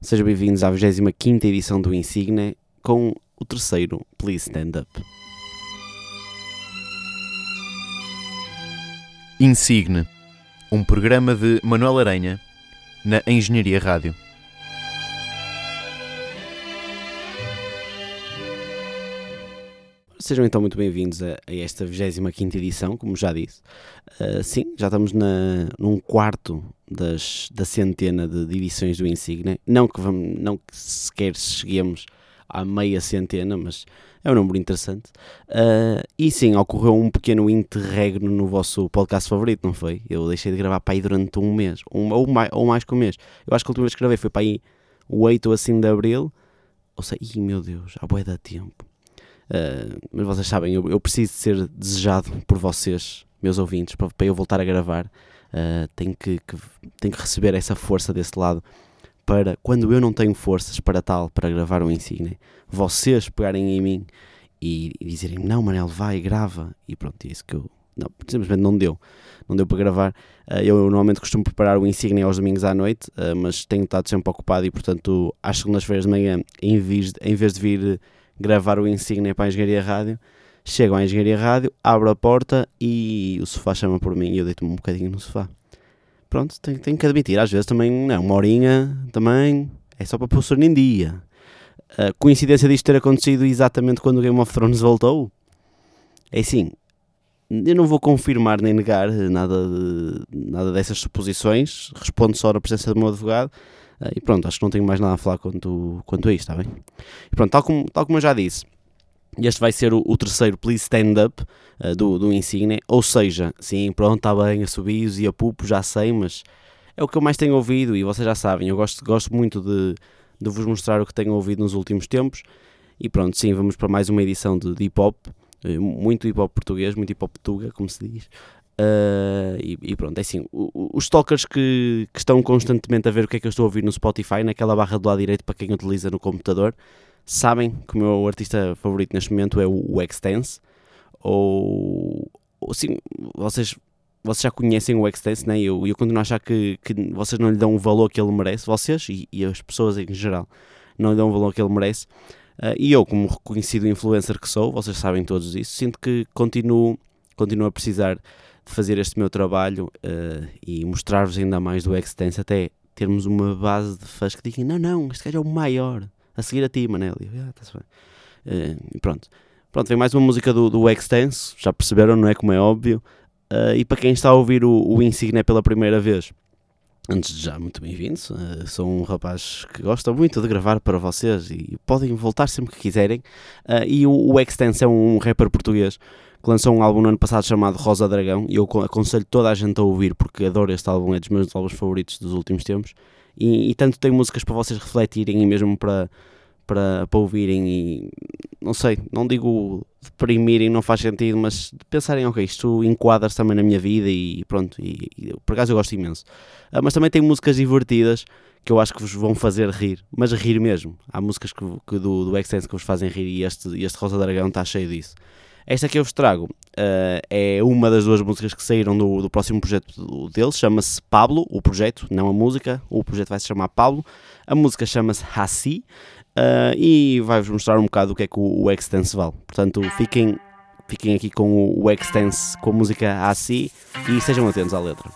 Sejam bem-vindos à 25 edição do Insigne com o terceiro Please Stand Up. Insigne, um programa de Manuel Aranha na Engenharia Rádio. Sejam então muito bem-vindos a, a esta 25 edição, como já disse. Uh, sim, já estamos na, num quarto das, da centena de, de edições do Insigne. Não que, vamos, não que sequer cheguemos à meia centena, mas é um número interessante. Uh, e sim, ocorreu um pequeno interregno no vosso podcast favorito, não foi? Eu deixei de gravar para aí durante um mês, um, ou, mais, ou mais que um mês. Eu acho que a última vez que gravei foi para aí o 8 ou assim de abril. Ou seja, ih, meu Deus, há boia de tempo. Uh, mas vocês sabem, eu, eu, preciso ser desejado por vocês, meus ouvintes, para, para eu voltar a gravar. Uh, tenho, que, que, tenho que receber essa força desse lado para, quando eu não tenho forças para tal, para gravar um Insigne, vocês pegarem em mim e, e dizerem: Não, Manel, vai, grava. E pronto, é isso que eu. Não, simplesmente não deu. Não deu para gravar. Uh, eu normalmente costumo preparar o Insigne aos domingos à noite, mas tenho estado sempre ocupado e, portanto, às segundas-feiras de manhã, em vez, em vez de vir gravar o insígnia para a Engenharia Rádio. Chego à Engenharia Rádio, abro a porta e o sofá chama por mim e eu deito-me um bocadinho no sofá. Pronto, tenho, tenho que admitir, às vezes também, não, uma horinha também é só para pôr o em dia. A coincidência disto ter acontecido exatamente quando o Game of Thrones voltou? É assim, eu não vou confirmar nem negar nada, de, nada dessas suposições, respondo só na presença do meu advogado, Uh, e pronto, acho que não tenho mais nada a falar quanto, quanto a isto, está bem? E pronto, tal como, tal como eu já disse, este vai ser o, o terceiro Please Stand Up uh, do, do Insigne, ou seja, sim, pronto, está bem, a subios e a pupo, já sei, mas é o que eu mais tenho ouvido e vocês já sabem, eu gosto, gosto muito de, de vos mostrar o que tenho ouvido nos últimos tempos. E pronto, sim, vamos para mais uma edição de, de hip hop, eh, muito hip hop português, muito hip hop tuga, como se diz. Uh, e, e, pronto, é assim, os stalkers que, que, estão constantemente a ver o que é que eu estou a ouvir no Spotify, naquela barra do lado direito para quem utiliza no computador, sabem que o meu artista favorito neste momento é o, Extense, ou, ou assim, vocês, vocês já conhecem o Extense, né? eu, eu continuo a achar que, que vocês não lhe dão o valor que ele merece, vocês e, e as pessoas em geral não lhe dão o valor que ele merece, uh, e eu como reconhecido influencer que sou, vocês sabem todos isso, sinto que continuo, continuo a precisar fazer este meu trabalho uh, e mostrar-vos ainda mais do Extense, até termos uma base de fãs que digam: não, não, este gajo é o maior, a seguir a ti, Manel. Ah, tá. Uh, pronto. Pronto, vem mais uma música do, do Extense, já perceberam, não é? Como é óbvio. Uh, e para quem está a ouvir o, o Insigne pela primeira vez, antes de já, muito bem-vindos. Uh, sou um rapaz que gosta muito de gravar para vocês e podem voltar sempre que quiserem. Uh, e o, o Extense é um rapper português que lançou um álbum no ano passado chamado Rosa Dragão e eu aconselho toda a gente a ouvir porque adoro este álbum, é dos meus álbuns favoritos dos últimos tempos e, e tanto tem músicas para vocês refletirem e mesmo para, para, para ouvirem e não sei, não digo deprimirem, não faz sentido, mas pensarem, ok, isto enquadra-se também na minha vida e pronto, e, e, por acaso eu gosto imenso. Uh, mas também tem músicas divertidas que eu acho que vos vão fazer rir, mas rir mesmo. Há músicas que, que do, do Extense que vos fazem rir e este, este Rosa Dragão está cheio disso. Esta que eu vos trago uh, é uma das duas músicas que saíram do, do próximo projeto deles, chama-se Pablo, o projeto, não a música, o projeto vai se chamar Pablo. A música chama-se Hassi uh, e vai-vos mostrar um bocado o que é que o, o Extense vale. Portanto, fiquem, fiquem aqui com o, o Extense, com a música Hassi e sejam atentos à letra.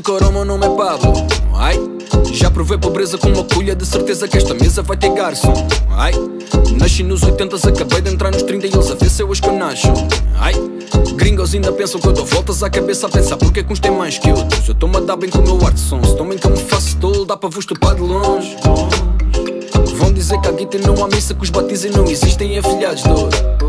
Mami de coro, meu nome é Pablo. Ai, já provei pobreza com uma colha, de certeza que esta mesa vai ter garçom. Ai, nasci nos 80, acabei de entrar nos 30 e eles a ver se eu as que nasço. Ai, gringos ainda pensam que eu dou voltas à cabeça a pensar porque é que uns têm mais que outros. Eu estou-me a dar bem com o meu arte som, se tomem que eu me faço tolo, dá para vos topar de longe. Vão dizer que a guita não há missa, que os batizem não existem afilhados de ouro.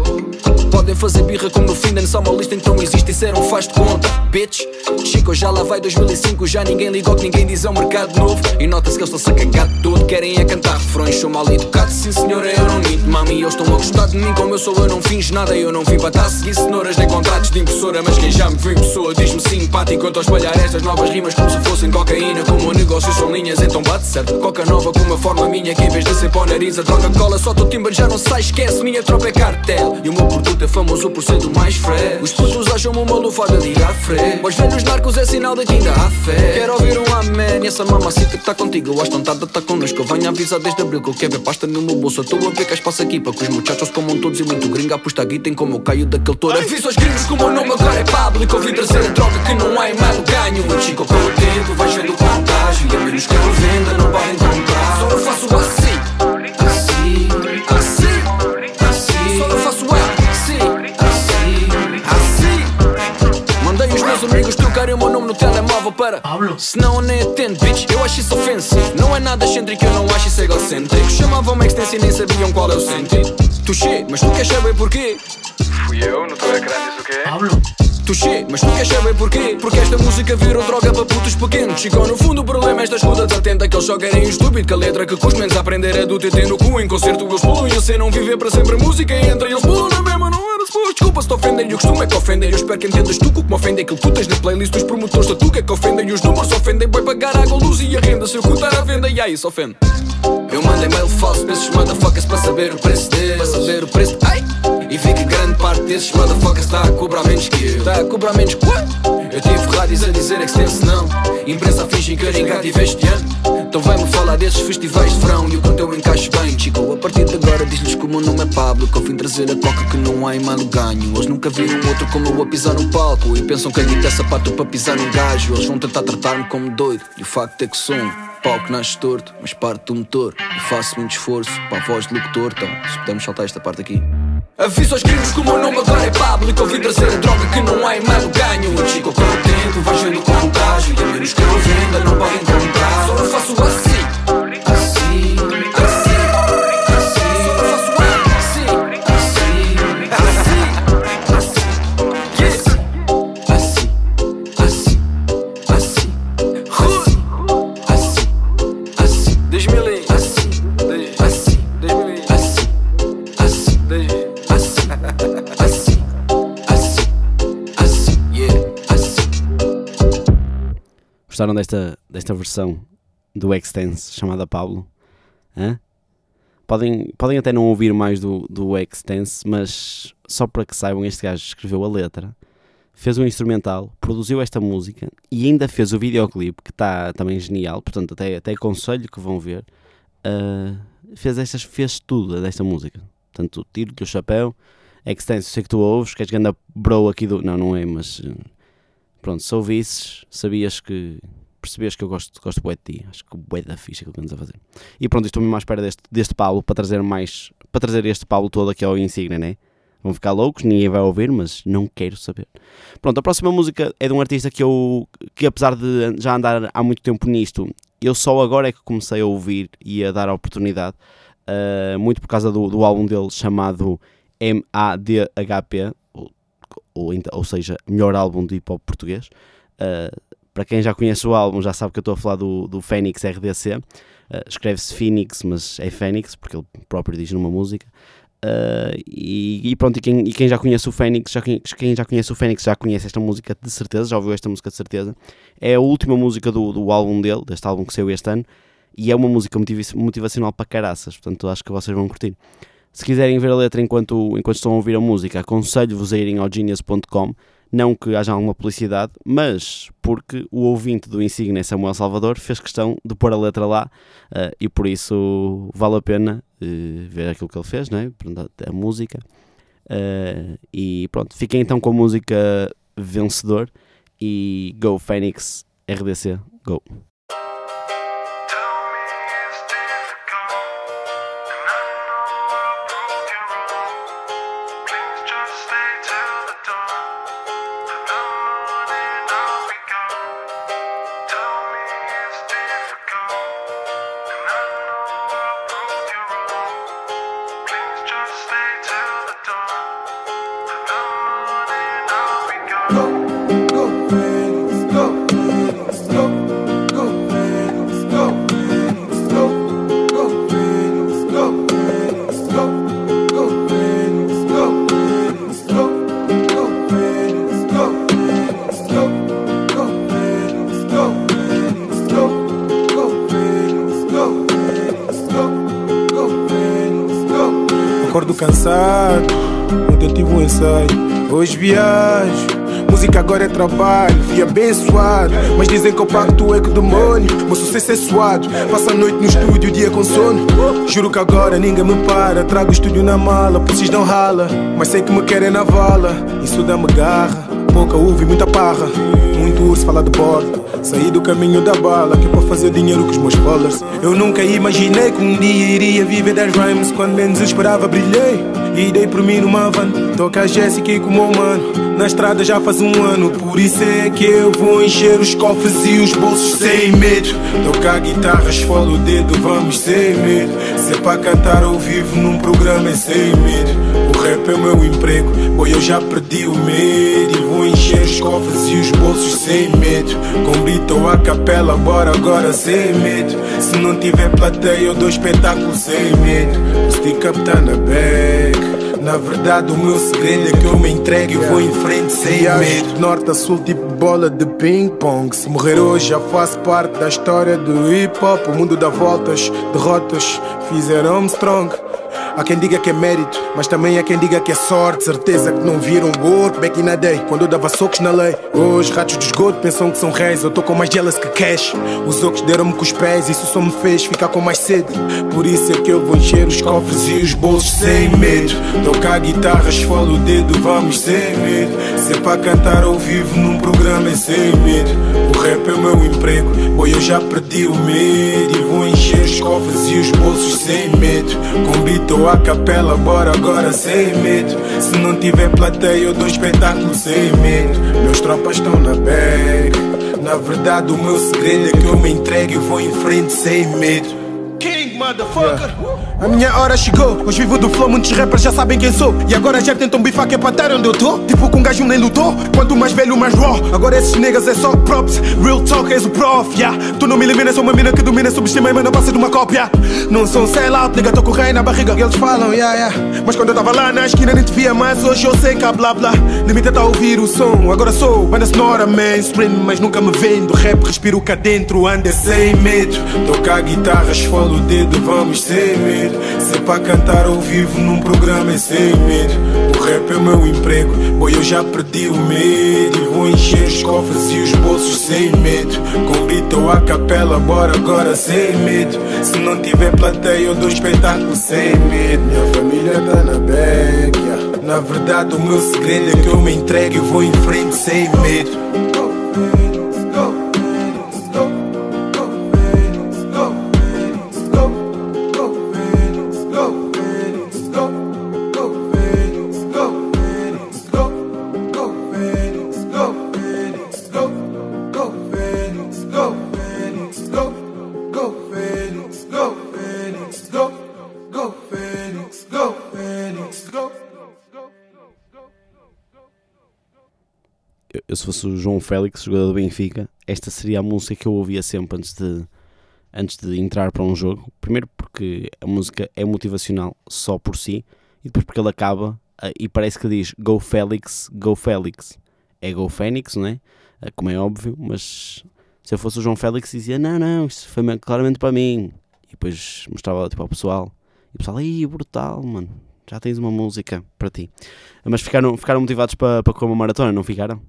Podem fazer birra como no fim só uma lista então existe isso era um faz de conta. Bitch, Chico já lá vai 2005 Já ninguém ligou que ninguém diz é um mercado novo. E nota-se que eles estão-se a cagar de tudo Querem é cantar refrões, sou mal educado. Sim senhora, eu não minto, mami Eles estão a gostar de mim. Como eu sou Eu não finjo nada, eu não vim para estar a seguir cenouras Nem contratos de impressora Mas quem já me viu pessoa diz-me simpático Eu estou a espalhar estas novas rimas como se fossem cocaína Como o negócio são linhas, então bate certo. Coca nova com uma forma minha Que em vez de ser para o nariz a droga cola Só teu timbre já não sai, esquece Minha tropa é cartel. E o meu produto é famoso por ser do mais fresh Os putos acham-me uma lufada de ligar fresh Os velhos narcos é sinal de que ainda há fé. Quero ouvir um amém. E essa mamacita que tá contigo Eu acho tentada tá connosco. Venho avisar desde abril que eu quero ver pasta no meu bolso. Estou a ver que espaço aqui para que os muchachos comam todos E muito gringa aposta aqui tem como eu caio daquele touro. Aviso aos gringos que o meu nome agora é Pablo E que ouvi trazer a droga que não há em malo ganho. Um chico com o tempo vais vendo o contágio E a menos que eu venda não podem comprar Só eu faço Assim, amigos trocarem o meu nome no telemóvel para Pablo. Senão eu nem atendo, bitch, eu acho isso ofensivo Não é nada excêntrico, eu não acho isso egocêntrico Chamavam-me extensa e nem sabiam qual é o sentido Touché, mas tu queres saber porquê? Fui eu, no teu ecrã diz o quê? Pablo, Touché, mas tu queres saber porquê? Porque esta música virou droga para putos pequenos Chicou no fundo o problema é esta escuta desatenta Que eles só querem o estúpido Que a letra que custa menos a aprender é do TT no cu Em concerto eles pulam e assim não viver para sempre a música E entre eles pulam na mesma, não Desculpa se te ofendem e o costume é que ofendem. Eu espero que entendas tu que o que me ofende. É aquilo que tu tens na playlist dos promotores da tu que é que ofendem. E os números ofendem, boi pagar água, luz e a renda. Se eu contar a venda, e aí isso ofende. Eu mandei mail falso para esses motherfuckers para saber o preço deles. Para saber o preço, ai! E vi que grande parte desses motherfuckers está a cobrar menos que eu. Está a cobrar menos que what? Eu tive rádios a dizer extenso não Imprensa a que eu nem este ano Então vai-me falar desses festivais de verão E o quanto eu encaixo bem, chico. A partir de agora diz-lhes que o meu nome é Pablo Que eu vim trazer a coca que não há em mano ganho. Eles nunca viram outro como eu a pisar no palco E pensam que a guita é sapato para pisar num gajo. Eles vão tentar tratar-me como doido E o facto é que sou um Pau que nasce torto, mas parte do motor. E faço muito esforço para a voz de locutor Então, se pudermos saltar esta parte aqui. Aviso aos gringos que o meu nome agora é Pablo E que eu vim trazer a droga que não há em malo ganho. Um chico com o tempo, vais vendo o contágio E a menos desta versão do Extense chamada Pablo? Hã? Podem, podem até não ouvir mais do, do Extense, mas só para que saibam, este gajo escreveu a letra, fez um instrumental, produziu esta música e ainda fez o videoclipe, que está também genial, portanto até, até aconselho que vão ver. Ah, fez, estas, fez tudo desta música. Portanto, tiro-lhe o chapéu. Extense, sei que tu ouves, que anda bro aqui do... Não, não é, mas... Pronto, se ouvisses, sabias que percebias que eu gosto, gosto bué de ti. Acho que bué da ficha que eu a fazer. E pronto, estou mesmo à espera deste, deste Pablo para trazer mais, para trazer este Pablo todo aqui ao Insignia, né? Vão ficar loucos, ninguém vai ouvir, mas não quero saber. Pronto, a próxima música é de um artista que eu, que apesar de já andar há muito tempo nisto, eu só agora é que comecei a ouvir e a dar a oportunidade, ah, muito por causa do, do álbum dele chamado MADHP, ou, ou, ou seja, melhor álbum de hip hop português. Uh, para quem já conhece o álbum, já sabe que eu estou a falar do, do Fênix RDC. Uh, Escreve-se Phoenix, mas é Fênix, porque ele próprio diz numa música. Uh, e, e pronto, e quem, e quem já conhece o Fênix, já, quem já conhece o Fênix já conhece esta música de certeza, já ouviu esta música de certeza. É a última música do, do álbum dele, deste álbum que saiu este ano, e é uma música motivacional para caraças, portanto acho que vocês vão curtir. Se quiserem ver a letra enquanto, enquanto estão a ouvir a música, aconselho-vos a irem ao genius.com. Não que haja alguma publicidade, mas porque o ouvinte do Insignia Samuel Salvador fez questão de pôr a letra lá eh, e por isso vale a pena eh, ver aquilo que ele fez, né? A música. Eh, e pronto, fiquem então com a música Vencedor e Go Phoenix RDC, Go. Acordo cansado, ontem tive um ensaio. Hoje viajo. Música agora é trabalho, fui abençoado. Mas dizem que eu pacto é com o demônio. Meu sucesso é suado. Passa a noite no estúdio, dia com sono. Juro que agora ninguém me para. Trago o estúdio na mala, vocês não rala. Mas sei que me querem na vala. Isso dá-me garra. Pouca uva e muita parra. Muito urso fala de bordo. Saí do caminho da bala, que é para fazer dinheiro com os meus followers. Eu nunca imaginei que um dia iria viver das rhymes. Quando menos esperava, brilhei. E dei por mim numa van. Toca a Jéssica e com o meu mano. Na estrada já faz um ano, por isso é que eu vou encher os cofres e os bolsos sem medo. Tocar guitarra, esfola o dedo, vamos sem medo. Se é para cantar ao vivo num programa é sem medo. O rap é o meu emprego, boy, eu já perdi o medo. Vou encher os cofres e os bolsos sem medo. Com beat ou a capela, bora agora sem medo. Se não tiver plateia, eu dou espetáculo sem medo. Stick up tá na bag. Na verdade, o meu segredo é que eu me entregue e vou em frente sem medo. Norte a sul, tipo bola de ping-pong. Se morrer hoje, já faço parte da história do hip hop. O mundo dá voltas, derrotas fizeram-me strong. Há quem diga que é mérito, mas também há quem diga que é sorte. Certeza que não viram work back in the day, quando eu dava socos na lei. Hoje, ratos de esgoto pensam que são reis. Eu tô com mais jealous que cash. Os outros deram-me com os pés, isso só me fez ficar com mais sede. Por isso é que eu vou encher os cofres e os bolsos sem medo. Tocar guitarra, esfola o dedo, vamos sem medo. Se é para cantar ao vivo num programa é sem medo. O rap é o meu emprego, boy, eu já perdi o medo. Cofres e os bolsos sem medo. Ou a capela, bora agora sem medo. Se não tiver plateia, eu dou espetáculo sem medo. Meus tropas estão na bag. Na verdade, o meu segredo é que eu me entregue e vou em frente sem medo. King, motherfucker! A minha hora chegou, hoje vivo do flow, muitos rappers já sabem quem sou. E agora já tentam bifar que é para onde eu tô. Tipo que um gajo nem lutou, quanto mais velho, mais raw. Agora esses niggas é só props, real talk és o prof, yeah. Tu não me eliminas, sou uma mina que domina, subestima mas não passa de uma cópia. Não sou um sellout, nigga, tô com rei na barriga. Eles falam, yeah, yeah. Mas quando eu tava lá na esquina nem te via mais, hoje eu sei que há blá blá. Limita tá a ouvir o som, agora sou banda sonora mainstream, mas nunca me vendo. Rap, respiro cá dentro, anda sem medo. Tocar guitarra, esfola o dedo, vamos sem medo. Se é para cantar ao vivo num programa é sem medo. O rap é o meu emprego, boy, eu já perdi o medo. E vou encher os cofres e os bolsos sem medo. Com beat ou a capela, bora agora sem medo. Se não tiver plateia, eu dou espetáculo sem medo. Minha família tá na yeah. Na verdade, o meu segredo é que eu me entregue e vou em frente sem medo. Eu, se fosse o João Félix, jogador do Benfica, esta seria a música que eu ouvia sempre antes de, antes de entrar para um jogo. Primeiro porque a música é motivacional só por si, e depois porque ele acaba eh, e parece que diz Go Félix, Go Félix. É Go Fênix, não é? Eh, Como é óbvio, mas se eu fosse o João Félix dizia não, não, isso foi me- claramente para mim. E depois mostrava tipo, ao pessoal. E o pessoal, aí brutal, mano. Já tens uma música para ti. Mas ficaram, ficaram motivados para, para correr uma maratona, não ficaram?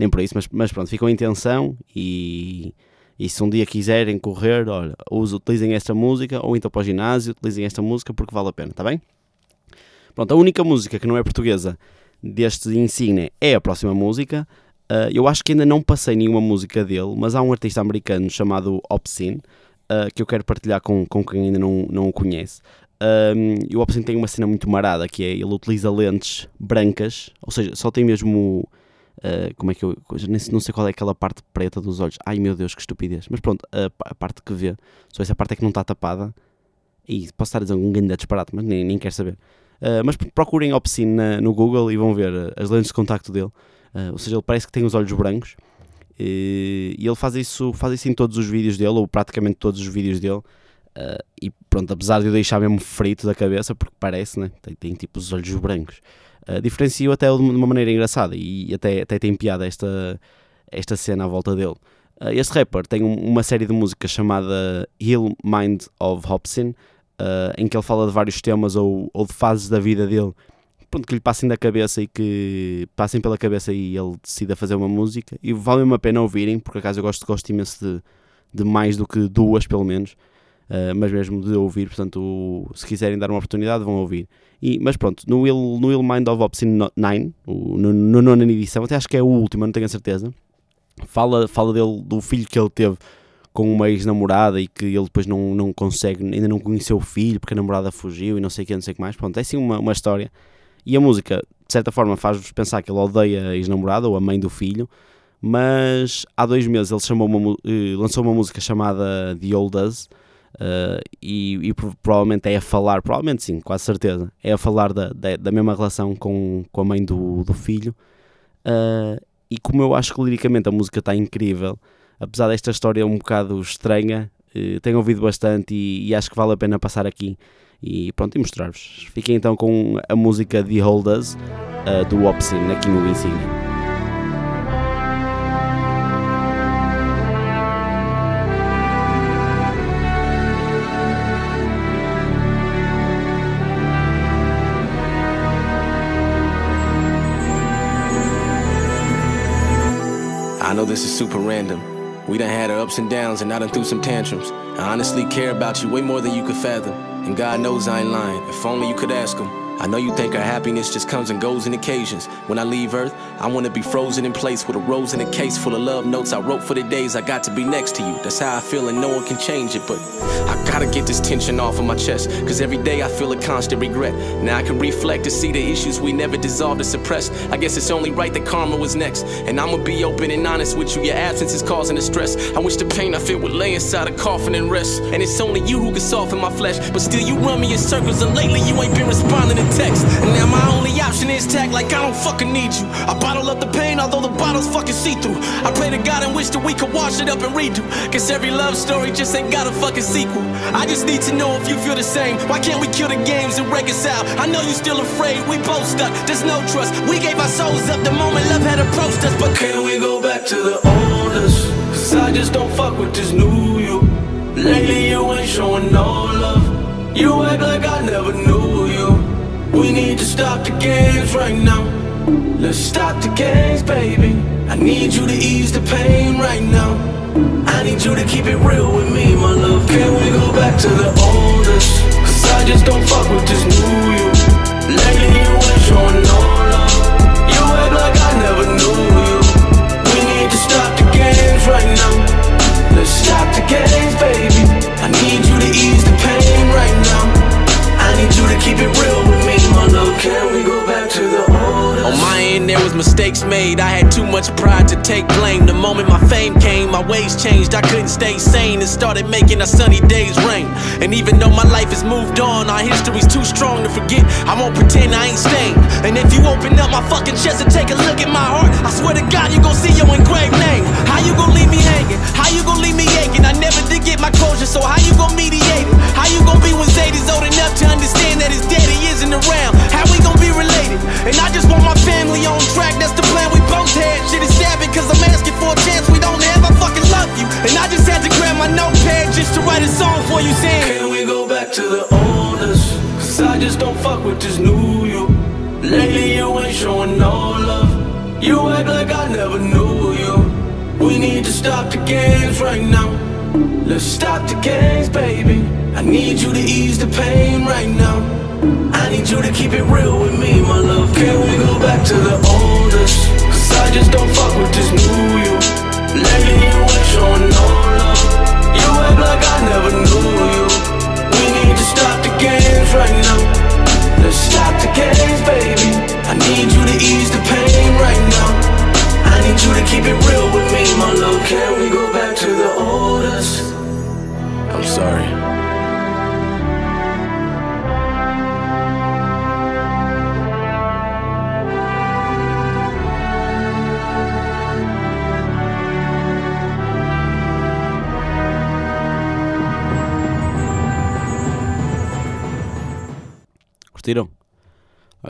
Nem por isso, mas, mas pronto, ficam em tensão e, e se um dia quiserem correr, olha, utilizem esta música ou então para o ginásio, utilizem esta música porque vale a pena, está bem? Pronto, a única música que não é portuguesa deste Insigne é a próxima música. Ah, eu acho que ainda não passei nenhuma música dele, mas há um artista americano chamado Obscene ah, que eu quero partilhar com, com quem ainda não, não o conhece. Um, e o Obscene tem uma cena muito marada que é ele utiliza lentes brancas, ou seja, só tem mesmo. Ah, como é que eu. Não sei qual é aquela parte preta dos olhos. Ai meu Deus, que estupidez. Mas pronto, a, a parte que vê, só essa parte é que não está tapada. E posso estar a dizer um grande disparate, mas nem, nem quero saber. Ah, mas procurem na- no Google e vão ver ah, as lentes de contacto dele. Ah, ou seja, ele parece que tem os olhos brancos. E, e ele faz isso, faz isso em todos os vídeos dele, ou praticamente todos os vídeos dele. Uh, e pronto, apesar de eu deixar mesmo frito da cabeça, porque parece, né? tem, tem tipo os olhos brancos, uh, diferencio até de uma de uma maneira engraçada e até, até tem piada esta, esta cena à volta dele. Uh, este rapper tem um- uma série de músicas chamada Heal Mind of Hobson, uh, em que ele fala de vários temas ou, ou de fases da vida dele pronto, que lhe passem da cabeça e que passem pela cabeça e ele decida fazer uma música. E vale mesmo a pena ouvirem, porque acaso eu gosto, gosto imenso de, de mais do que duas, pelo menos. Uh, mas mesmo de ouvir, portanto, se quiserem dar uma oportunidade, vão ouvir. E, mas pronto, no Will, no Will Mind of Obscene 9, o, no, no nona edição, até acho que é o último, não tenho a certeza, fala, fala dele, do filho que ele teve com uma ex-namorada e que ele depois não, não consegue, ainda não conheceu o filho porque a namorada fugiu e não sei o que, não sei o que mais. Pronto, é assim uma, uma história. E a música, de certa forma, faz-vos pensar que ele odeia a ex-namorada ou a mãe do filho, mas há dois meses ele chamou uma, eh, lançou uma música chamada The Old Us. Uh, e, e, provavelmente é a falar, provavelmente sim, quase certeza, é a falar da, da, da mesma relação com, com a mãe do, do filho. Uh, e como eu acho que liricamente a música está incrível, apesar desta história um bocado estranha, uh, tenho ouvido bastante e, e, acho que vale a pena passar aqui e pronto, e mostrar-vos. Fiquem então com a música The Hold Us do Obscene aqui no Insigne. This is super random. We done had our ups and downs and I done threw some tantrums. I honestly care about you way more than you could fathom. And God knows I ain't lying. If only you could ask him. I know you think our happiness just comes and goes in occasions. When I leave Earth, I wanna be frozen in place with a rose in a case full of love notes I wrote for the days I got to be next to you. That's how I feel, and no one can change it. But I gotta get this tension off of my chest, cause every day I feel a constant regret. Now I can reflect to see the issues we never dissolved or suppressed. I guess it's only right that karma was next. And I'ma be open and honest with you. Your absence is causing the stress. I wish the pain I feel would lay inside a coffin and rest. And it's only you who can soften my flesh. But still, you run me in circles, and lately you ain't been responding to text. And now my only option is tag like I don't fucking need you. I bottle up the pain, although the bottle's fucking see through. I pray to God and wish that we could wash it up and redo. Cause every love story just ain't got a fucking sequel. I just need to know if you feel the same. Why can't we kill the games and reconcile? I know you're still afraid, we both stuck. There's no trust. We gave our souls up the moment love had approached us. But can we go back to the oldest? Cause I just don't fuck with this new you. Lately you ain't showing no love. You act like I never knew. We need to stop the games right now. Let's stop the games, baby. I need you to ease the pain right now. I need you to keep it real with me, my love. Can we go back to the oldest? Cause I just don't fuck with this new you. Lately you ain't showing no love. You act like I never knew you. We need to stop the games right now. Let's stop the games, baby. I need you to ease the pain right now. I need you to keep it real there was mistakes made. I had too much pride to take blame. The moment my fame came, my ways changed. I couldn't stay sane and started making our sunny days rain. And even though my life has moved on, our history's too strong to forget. I won't pretend I ain't stained. And if you open up my fucking chest and take a look at my heart, I swear to God, you gon' see your engraved name. How you gon' leave me hanging? How you gon' leave me aching? I never did get my closure, so how you gon' mediate it? How you gon' be when Zadie's old enough to understand that his daddy isn't around? How we gon' be related? And I just want my family on track, that's the plan we both had. Shit is sad because I'm asking for a chance we don't have. I fucking love you. And I just had to grab my notepad just to write a song for you saying, Can we go back to the oldest? Cause I just don't fuck with this new you. Lately you ain't showing no love. You act like I never knew you. We need to stop the games right now. Let's stop the games, baby. I need you to ease the pain right now. I need you to keep it real with me, my love. Can we go back to the oldest? Cause I just don't fuck with this new you. Lately you ain't showing no love. You act like I never knew you.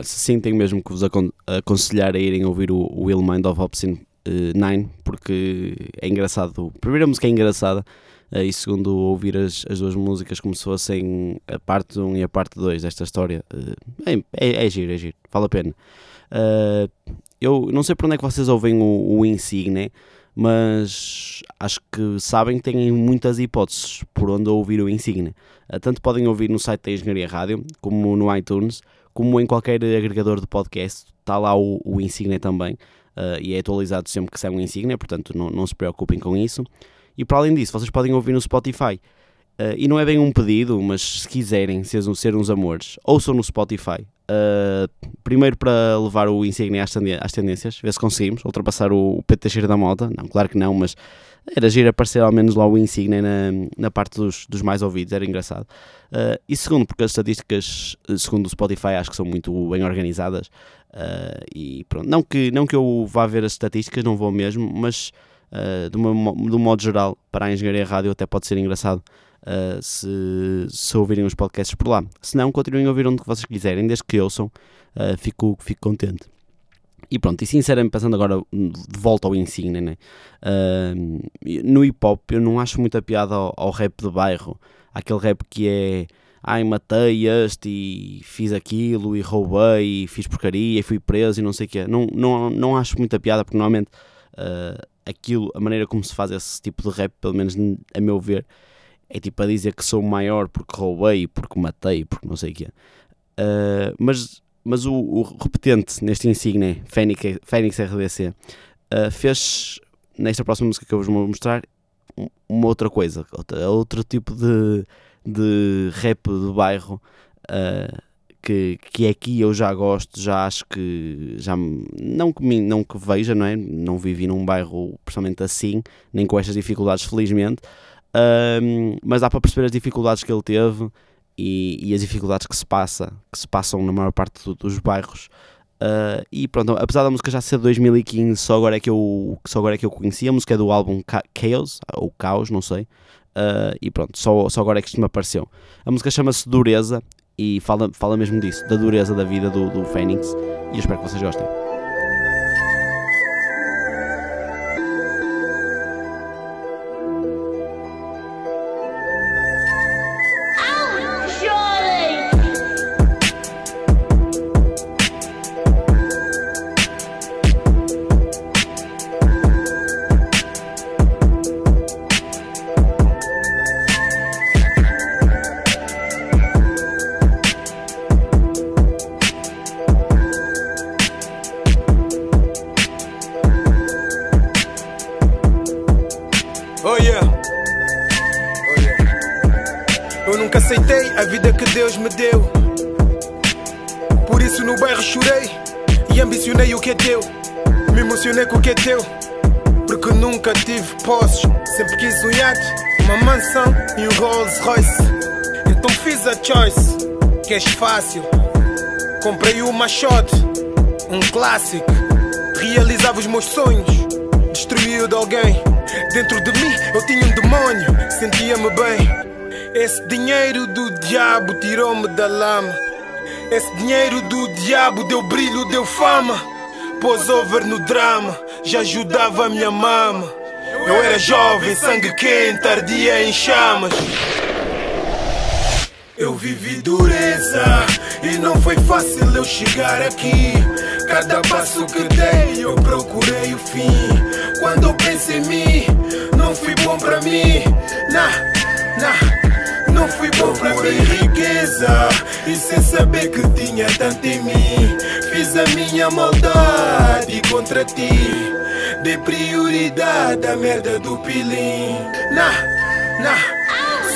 Sim, tenho mesmo que vos acon aconselhar a irem ouvir o, Will Mind of Obscene uh, 9, porque é engraçado. A primeira música é engraçada, Uh, e segundo, ouvir as, as duas músicas como se fossem a parte 1 e a parte 2 desta história. Uh, é, é, é giro, é giro, vale a pena. Eu não sei por onde é que vocês ouvem o, o Insigne, mas acho que sabem que têm muitas hipóteses por onde ouvir o Insigne. Tanto podem ouvir no site da Engenharia Rádio, como no iTunes, como em qualquer agregador de podcast, está lá o, o Insigne também, uh, e é atualizado sempre que sai um Insigne, portanto não, não se preocupem com isso. E para além disso, vocês podem ouvir no Spotify. Uh, e não é bem um pedido, mas se quiserem ser, ser uns amores, ouçam no Spotify. Uh, primeiro para levar o Insigne às, tendências, ver se conseguimos ultrapassar o, o PT Cheiro da Mota. Não, claro que não, mas era giro aparecer ao menos lá o Insigne na, na parte dos, dos mais ouvidos, era engraçado. Uh, e segundo, porque as estatísticas, segundo o Spotify, acho que são muito bem organizadas. Uh, e pronto, não que, não que eu vá ver as estatísticas, não vou mesmo, mas uh, de, uma, de um modo geral, para a engenharia rádio até pode ser engraçado. Uh, se, se ouvirem os podcasts por lá. Se não, continuem a ouvir onde vocês quiserem, desde que ouçam, uh, fico, fico contente. E pronto, e sinceramente, passando agora de volta ao Insigne, né? Uh, no hip hop eu não acho muita piada ao, ao, rap de bairro, aquele rap que é ai matei este e fiz aquilo e roubei e fiz porcaria e fui preso e não sei o quê. Não, não, não acho muita piada porque normalmente uh, aquilo, a maneira como se faz esse tipo de rap, pelo menos a meu ver, é tipo a dizer que sou maior porque roubei, porque matei, porque não sei o quê. Uh, mas mas o, o repetente neste insigne Fênix, Fênix RDC uh, fez nesta próxima música que eu vos vou mostrar uma outra coisa, outra, outro tipo de, de rap do bairro uh, que, que é aqui eu já gosto, já acho que já não que, não que veja, não é? Não vivi num bairro principalmente assim, nem com estas dificuldades, felizmente, uh, mas dá para perceber as dificuldades que ele teve e, e, as dificuldades que se passa, que se passam na maior parte do, dos bairros. Uh, e pronto, apesar da música já ser de 2015, só agora é que eu, só agora é que eu conheci. A música é do álbum Chaos, ou Caos, não sei. Uh, e pronto, só, só agora é que isto me apareceu. A música chama-se Dureza e fala, fala mesmo disso, da dureza da vida do, do. E eu espero que vocês gostem. Machado, um clássico. Realizava os meus sonhos, destruí o de alguém. Dentro de mim eu tinha um demônio, sentia-me bem. Esse dinheiro do diabo tirou-me da lama. Esse dinheiro do diabo deu brilho, deu fama. Pôs over no drama, já ajudava a minha mama. Eu era jovem, sangue quente, ardia em chamas. Eu vivi dureza e não foi fácil eu chegar aqui. Cada passo que dei eu procurei o fim. Quando eu penso em mim, não fui bom para mim. Nah, nah, não fui bom para mim. riqueza e sem saber que tinha tanto em mim. Fiz a minha maldade contra ti. Dei prioridade à merda do pilim. Nah, nah,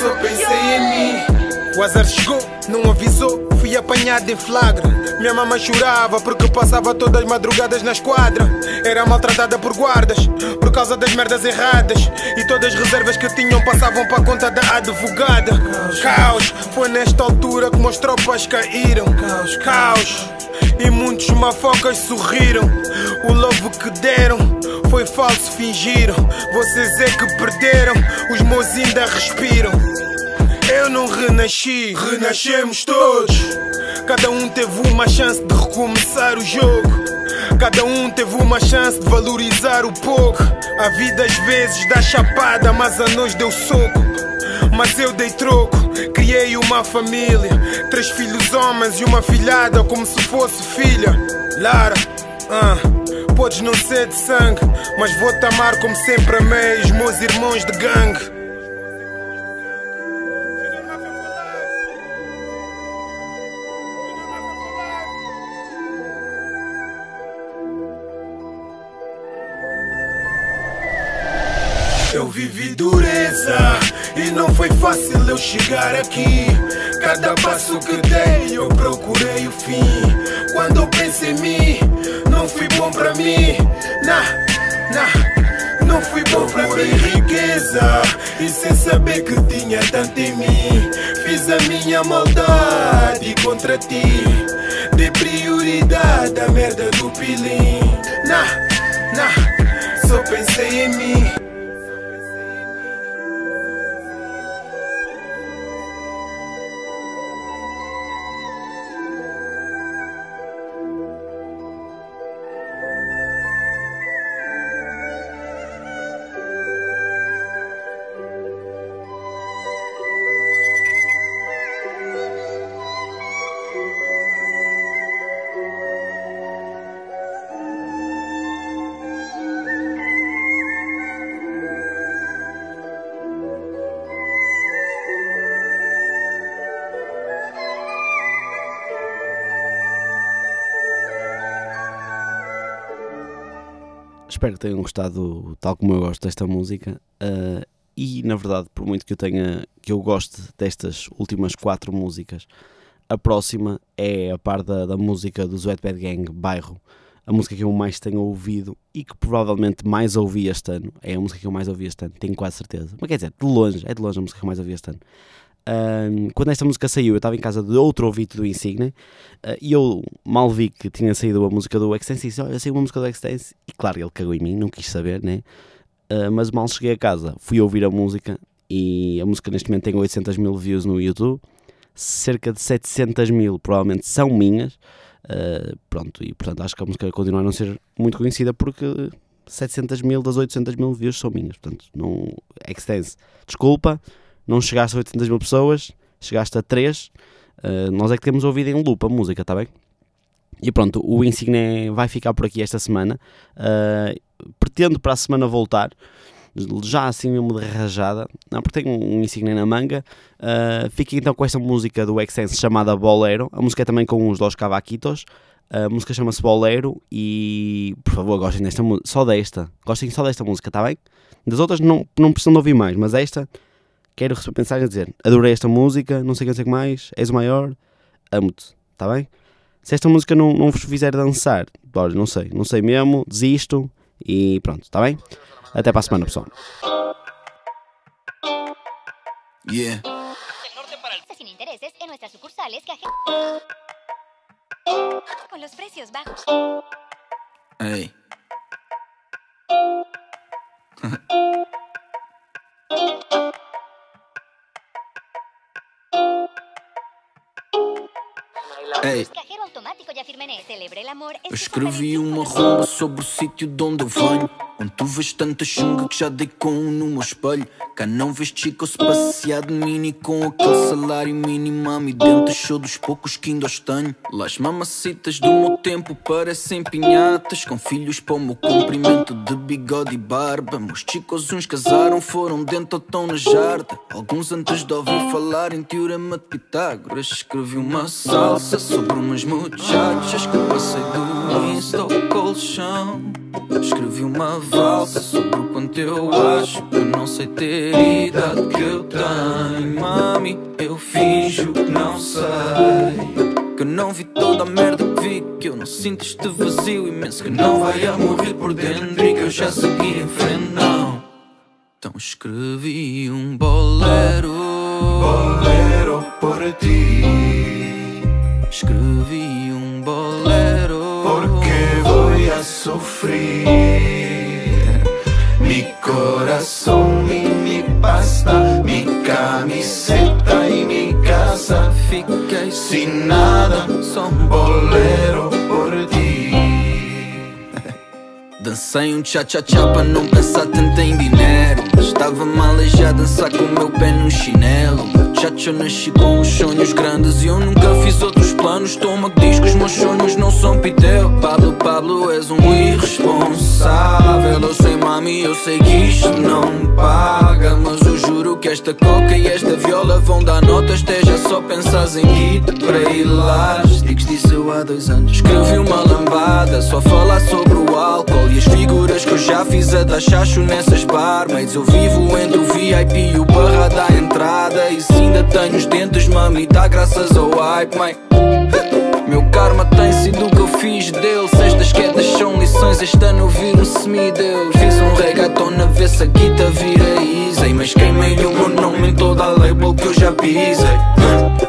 só pensei em mim. O azar chegou, não avisou, fui apanhado em flagra. Minha mamãe chorava porque passava todas as madrugadas na esquadra. Era maltratada por guardas por causa das merdas erradas. E todas as reservas que tinham passavam para conta da advogada. Caos, foi nesta altura que meus tropas caíram. Caos, caos. E muitos mafocas sorriram. O love que deram foi falso, fingiram. Vocês é que perderam, os meus ainda respiram. Eu não renasci, renascemos todos. Cada um teve uma chance de recomeçar o jogo. Cada um teve uma chance de valorizar o pouco. A vida às vezes dá chapada, mas a nós deu soco. Mas eu dei troco, criei uma família. Três filhos homens e uma filhada, como se fosse filha. Lara, ah, podes não ser de sangue, mas vou-te amar como sempre amei os meus irmãos de gangue. Eu vivi dureza e não foi fácil eu chegar aqui. Cada passo que dei eu procurei o fim. Quando eu penso em mim, não fui bom pra mim. Nah, nah, não fui bom pra mim. riqueza e sem saber que tinha tanto em mim. Fiz a minha maldade contra ti. De prioridade a merda do pilim. Nah, nah, só pensei em mim. Espero que tenham gostado tal como eu gosto desta música. Uh, e na verdade, por muito que eu tenha que eu goste destas últimas quatro músicas, a próxima é a par da, da música do Wetbad Gang Bairro, a música que eu mais tenho ouvido e que provavelmente mais ouvi este ano. É a música que eu mais ouvi este ano, tenho quase certeza. Mas quer dizer, de longe, é de longe a música que eu mais ouvi este ano. Uh, quando esta música saiu, eu estava em casa de outro ouvinte do Insigne uh, e eu mal vi que tinha saído a música do Extense e disse: Olha, saiu uma música do Extense. E claro, ele cagou em mim, não quis saber, né? Uh, mas mal cheguei a casa, fui ouvir a música e a música neste momento tem 800 mil views no YouTube, cerca de 700 mil provavelmente são minhas. pronto, e portanto acho que a música continua a não ser muito conhecida porque 700 mil das 800 mil views são minhas. Portanto, não. Extense, desculpa não chegaste a 800 mil pessoas, chegaste a 3. Uh, eh, nós é que temos ouvido em loop a música, está bem? E pronto, o Insigne vai ficar por aqui esta semana. Uh, pretendo para a semana voltar, já assim mesmo de rajada, não, porque tenho um Insigne na manga. Uh, então com esta música do Extense chamada Bolero. A música é também com os Dos Cavaquitos. A música chama-se Bolero e por favor gostem desta só desta, gostem só desta música, está bem? Das outras não, não precisam de ouvir mais, mas esta quero receber mensagem a dizer adorei esta música, não sei o que, que mais, és o maior, amo-te, está bem? Se esta música não, não vos fizer dançar, olha, não sei, não sei mesmo, desisto e pronto, está bem? Até para a semana, pessoal. Yeah. Sin intereses en nuestras sucursales que con los precios bajos. Hey. Ei. Eu escrevi uma rumba sobre o sítio de onde eu venho. Onde tu vês tanta chunga que já dei com um no meu espelho. Cá não se passear de mini com aquele salário mínimo. Mami, dentro show dos poucos que ainda os tenho. Las mamacitas do meu tempo parecem pinhatas. Com filhos para o meu comprimento de bigode e barba. Meus chicos, uns casaram, foram dentro ou estão na jarda. Alguns antes de ouvir falar em teorema de Pitágoras. Escrevi uma salsa sobre umas muchachas que passei do Insta ao colchão. Escrevi uma valsa sobre o quanto eu acho que não sei ter idade que eu tenho. Mami, eu finjo que não sei. Que não vi toda a merda que vi. Que eu não sinto este vazio imenso. Que não vai a morrer por dentro e que eu já segui em frente, não. Então escrevi um bolero. Bolero por ti. Sin nada, son bolero por ti. Dancei um cha-cha-cha para não pensar tanto em dinheiro. Estava mal a dançar com o meu pé no chinelo. Chacho, nasci com os sonhos grandes e eu nunca fiz outros planos. Toma que diz que os meus sonhos não são piteu. Pablo, Pablo, és um irresponsável. Eu sei, mami, eu sei que isto não paga. Mas eu juro que esta coca e esta viola vão dar nota. Esteja só pensas em kit para elásticos. Disse eu há dois anos. Escrevi uma lambada, só falar sobre o álcool e as figuras que eu já fiz a dar chacho nessas barmaids. Eu vivo entre o VIP e o barra da entrada. E se ainda tenho os dentes, mami, dá graças ao hype, mãe. Meu karma tem sido o que eu fiz dele. Estas quedas são lições, este ano viro um semideus. Fiz um reggaeton na ver se a guita vira easy. Mas queimei o meu nome em toda a label que eu já pisei.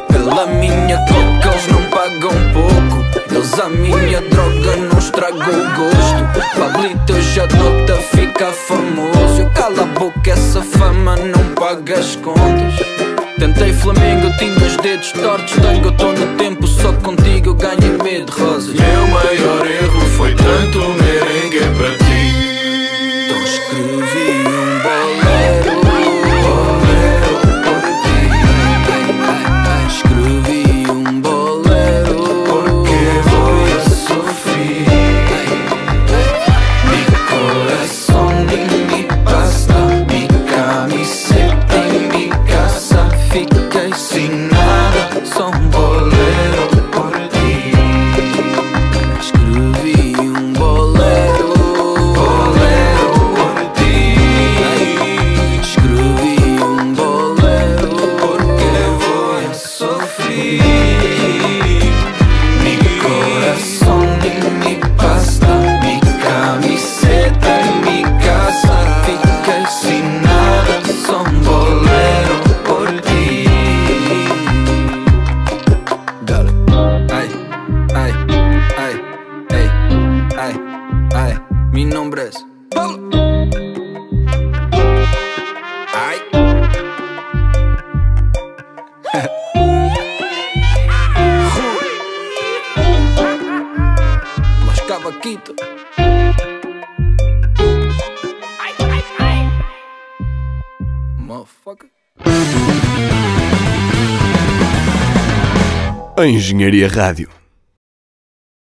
Pela minha troca, eles não pagam pouco. Eles a minha droga não estragou o gosto. Pablito, eu já dou-te ficar famoso. Cala a boca, essa fama não paga as contas. Tentei Flamengo, tinha os dedos tortos. Eu tô no tempo, só contigo eu ganhei medo rosas. Meu maior erro foi tanto merengue para ti. Engenharia Rádio.